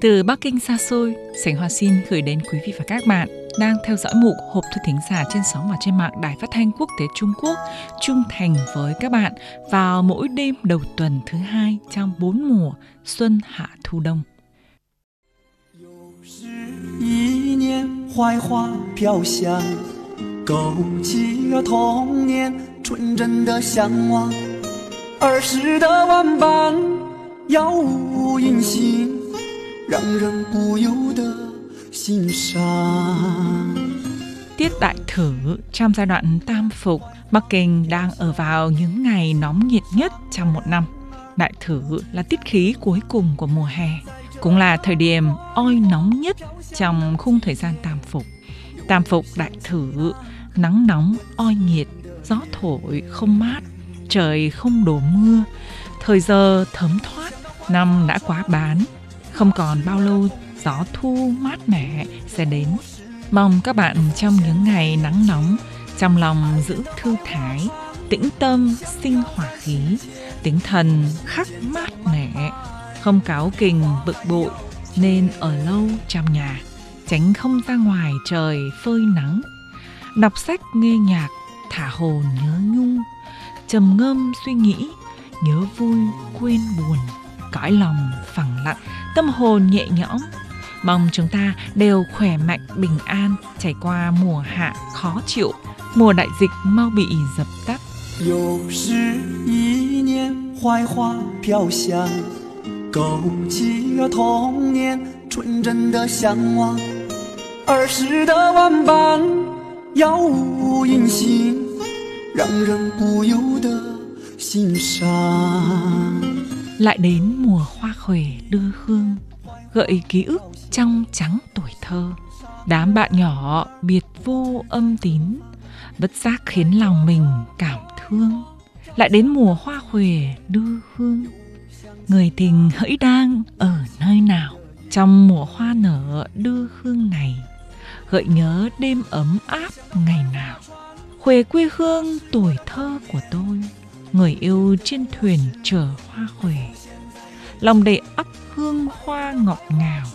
Từ Bắc Kinh xa xôi, Sảnh Hoa xin gửi đến quý vị và các bạn đang theo dõi mục hộp thư thính giả trên sóng và trên mạng Đài Phát thanh Quốc tế Trung Quốc trung thành với các bạn vào mỗi đêm đầu tuần thứ hai trong bốn mùa xuân hạ thu đông. 一年槐花飘香，勾起了童年纯真的向往。儿时的玩伴，杳无音信。 让人不由得欣赏. Tiết đại thử trong giai đoạn tam phục, Bắc Kinh đang ở vào những ngày nóng nhiệt nhất trong một năm. Đại thử là tiết khí cuối cùng của mùa hè, cũng là thời điểm oi nóng nhất trong khung thời gian tam phục. Tam phục đại thử, nắng nóng, oi nhiệt, gió thổi không mát, trời không đổ mưa, thời giờ thấm thoát, năm đã quá bán, không còn bao lâu gió thu mát mẻ sẽ đến. Mong các bạn trong những ngày nắng nóng, trong lòng giữ thư thái, tĩnh tâm sinh hỏa khí, tính thần khắc mát mẻ, không cáo kình bực bội nên ở lâu trong nhà, tránh không ra ngoài trời phơi nắng. Đọc sách nghe nhạc, thả hồn nhớ nhung, trầm ngâm suy nghĩ, nhớ vui quên buồn, cõi lòng phẳng lặng tâm hồn nhẹ nhõm. Mong chúng ta đều khỏe mạnh, bình an trải qua mùa hạ khó chịu, mùa đại dịch mau bị dập tắt. 又是一年槐花飘香，勾起了童年纯真的向往。儿时的玩伴杳无音信，让人不由得欣赏。 Lại đến mùa hoa khỏe đưa hương, gợi ký ức trong trắng tuổi thơ. Đám bạn nhỏ biệt vô âm tín, bất giác khiến lòng mình cảm thương. Lại đến mùa hoa khỏe đưa hương, người tình hỡi đang ở nơi nào? Trong mùa hoa nở đưa hương này, gợi nhớ đêm ấm áp ngày nào. Khuê quê hương tuổi thơ của tôi, người yêu trên thuyền chở hoa khỏe lòng đầy ắp hương hoa ngọt ngào,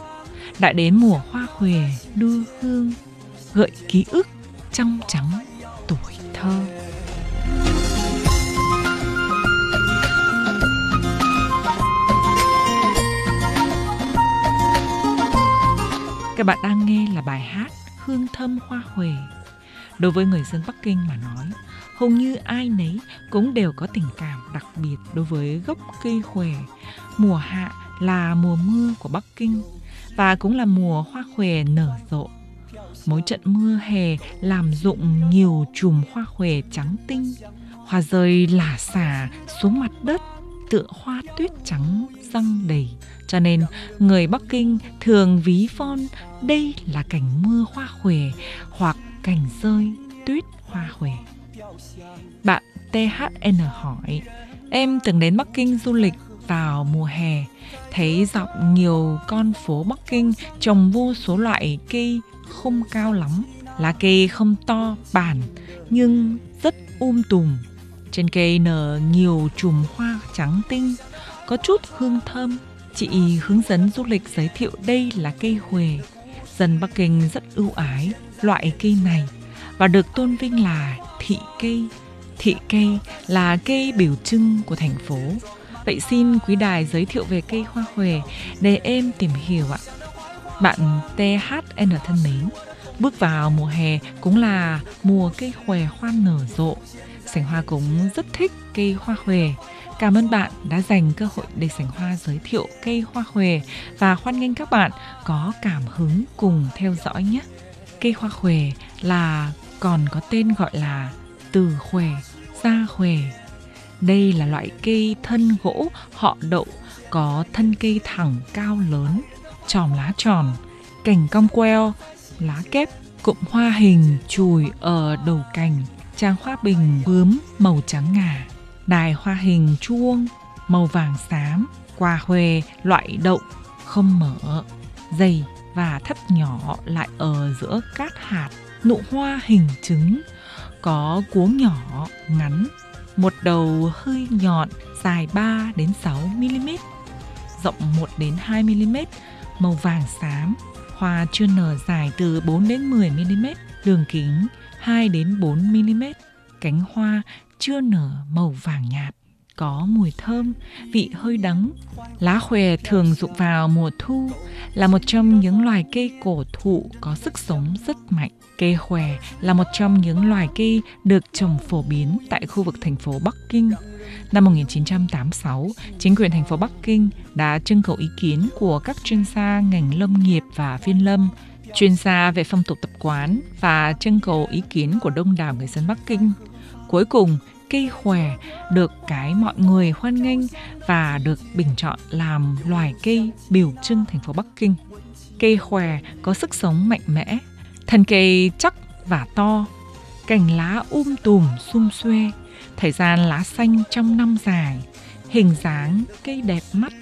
đã đến mùa hoa khỏe đưa hương, gợi ký ức trong trắng tuổi thơ. Các bạn đang nghe là bài hát hương thơm hoa huệ. Đối với người dân bắc kinh mà nói hầu như ai nấy cũng đều có tình cảm đặc biệt đối với gốc cây khỏe. Mùa hạ là mùa mưa của Bắc Kinh và cũng là mùa hoa khỏe nở rộ. Mỗi trận mưa hè làm rụng nhiều chùm hoa khỏe trắng tinh, hoa rơi lả xả xuống mặt đất tựa hoa tuyết trắng răng đầy. Cho nên người Bắc Kinh thường ví von đây là cảnh mưa hoa khỏe hoặc cảnh rơi tuyết hoa khỏe. Bạn THN hỏi, em từng đến Bắc Kinh du lịch vào mùa hè, thấy dọc nhiều con phố Bắc Kinh trồng vô số loại cây không cao lắm, lá cây không to bản nhưng rất um tùm. Trên cây nở nhiều chùm hoa trắng tinh, có chút hương thơm. Chị hướng dẫn du lịch giới thiệu đây là cây huề. Dân Bắc Kinh rất ưu ái loại cây này và được tôn vinh là thị cây Thị cây là cây biểu trưng của thành phố. Vậy xin quý đài giới thiệu về cây hoa huệ để em tìm hiểu ạ. Bạn THN thân mến, bước vào mùa hè cũng là mùa cây huệ hoa nở rộ. Sảnh Hoa cũng rất thích cây hoa huệ. Cảm ơn bạn đã dành cơ hội để Sảnh Hoa giới thiệu cây hoa huệ và hoan nghênh các bạn có cảm hứng cùng theo dõi nhé. Cây hoa huệ là còn có tên gọi là từ khỏe, da khỏe. Đây là loại cây thân gỗ họ đậu có thân cây thẳng cao lớn, tròm lá tròn, cành cong queo, lá kép, cụm hoa hình chùi ở đầu cành, trang hoa bình bướm màu trắng ngà, đài hoa hình chuông màu vàng xám, quả huề loại đậu không mở, dày và thấp nhỏ lại ở giữa cát hạt, nụ hoa hình trứng có cuống nhỏ, ngắn, một đầu hơi nhọn, dài 3 đến 6 mm, rộng 1 đến 2 mm, màu vàng xám. Hoa chưa nở dài từ 4 đến 10 mm, đường kính 2 đến 4 mm. Cánh hoa chưa nở màu vàng nhạt có mùi thơm, vị hơi đắng. Lá khòe thường dụng vào mùa thu, là một trong những loài cây cổ thụ có sức sống rất mạnh. Cây khòe là một trong những loài cây được trồng phổ biến tại khu vực thành phố Bắc Kinh. Năm 1986, chính quyền thành phố Bắc Kinh đã trưng cầu ý kiến của các chuyên gia ngành lâm nghiệp và viên lâm, chuyên gia về phong tục tập quán và trưng cầu ý kiến của đông đảo người dân Bắc Kinh. Cuối cùng, cây khỏe được cái mọi người hoan nghênh và được bình chọn làm loài cây biểu trưng thành phố Bắc Kinh. Cây khỏe có sức sống mạnh mẽ, thân cây chắc và to, cành lá um tùm sum xuê, thời gian lá xanh trong năm dài, hình dáng cây đẹp mắt,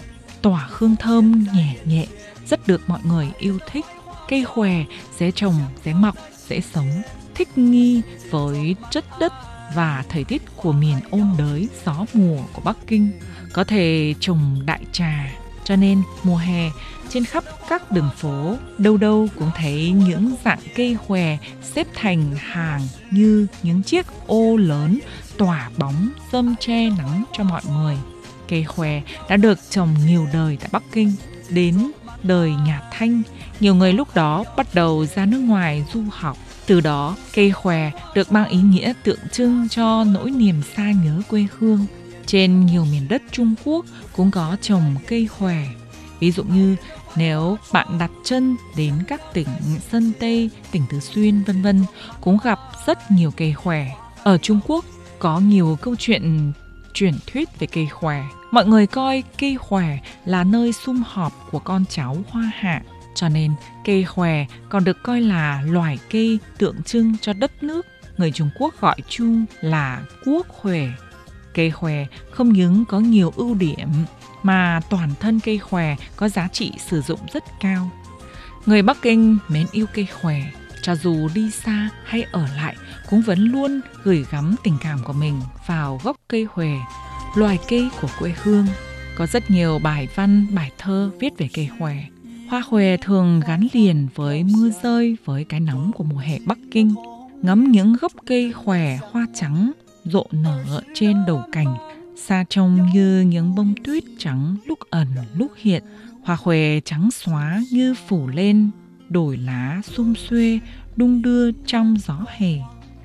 tỏa hương thơm nhẹ nhẹ, rất được mọi người yêu thích. Cây khỏe dễ trồng, dễ mọc, dễ sống, thích nghi với chất đất và thời tiết của miền ôn đới gió mùa của Bắc Kinh có thể trồng đại trà. Cho nên mùa hè trên khắp các đường phố đâu đâu cũng thấy những dạng cây hòe xếp thành hàng như những chiếc ô lớn tỏa bóng dâm che nắng cho mọi người. Cây hòe đã được trồng nhiều đời tại Bắc Kinh đến đời nhà Thanh, nhiều người lúc đó bắt đầu ra nước ngoài du học từ đó, cây khòe được mang ý nghĩa tượng trưng cho nỗi niềm xa nhớ quê hương. Trên nhiều miền đất Trung Quốc cũng có trồng cây khòe. Ví dụ như nếu bạn đặt chân đến các tỉnh Sơn Tây, tỉnh Tứ Xuyên vân vân cũng gặp rất nhiều cây khòe. Ở Trung Quốc có nhiều câu chuyện truyền thuyết về cây khòe. Mọi người coi cây khòe là nơi sum họp của con cháu hoa hạ cho nên cây khòe còn được coi là loài cây tượng trưng cho đất nước. Người Trung Quốc gọi chung là quốc khòe. Cây khòe không những có nhiều ưu điểm mà toàn thân cây khòe có giá trị sử dụng rất cao. Người Bắc Kinh mến yêu cây khòe, cho dù đi xa hay ở lại cũng vẫn luôn gửi gắm tình cảm của mình vào gốc cây khòe, loài cây của quê hương. Có rất nhiều bài văn, bài thơ viết về cây khòe. Hoa hòe thường gắn liền với mưa rơi với cái nóng của mùa hè Bắc Kinh. Ngắm những gốc cây khỏe hoa trắng rộ nở trên đầu cành, xa trông như những bông tuyết trắng lúc ẩn lúc hiện. Hoa khòe trắng xóa như phủ lên đồi lá xum xuê đung đưa trong gió hè.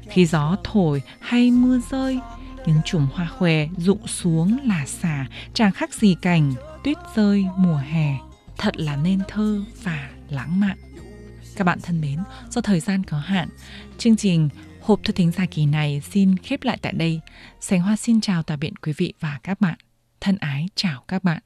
Khi gió thổi hay mưa rơi, những chùm hoa khòe rụng xuống là xả, chẳng khác gì cảnh tuyết rơi mùa hè thật là nên thơ và lãng mạn. Các bạn thân mến, do thời gian có hạn, chương trình Hộp thư thính giả kỳ này xin khép lại tại đây. Sánh Hoa xin chào tạm biệt quý vị và các bạn. Thân ái chào các bạn.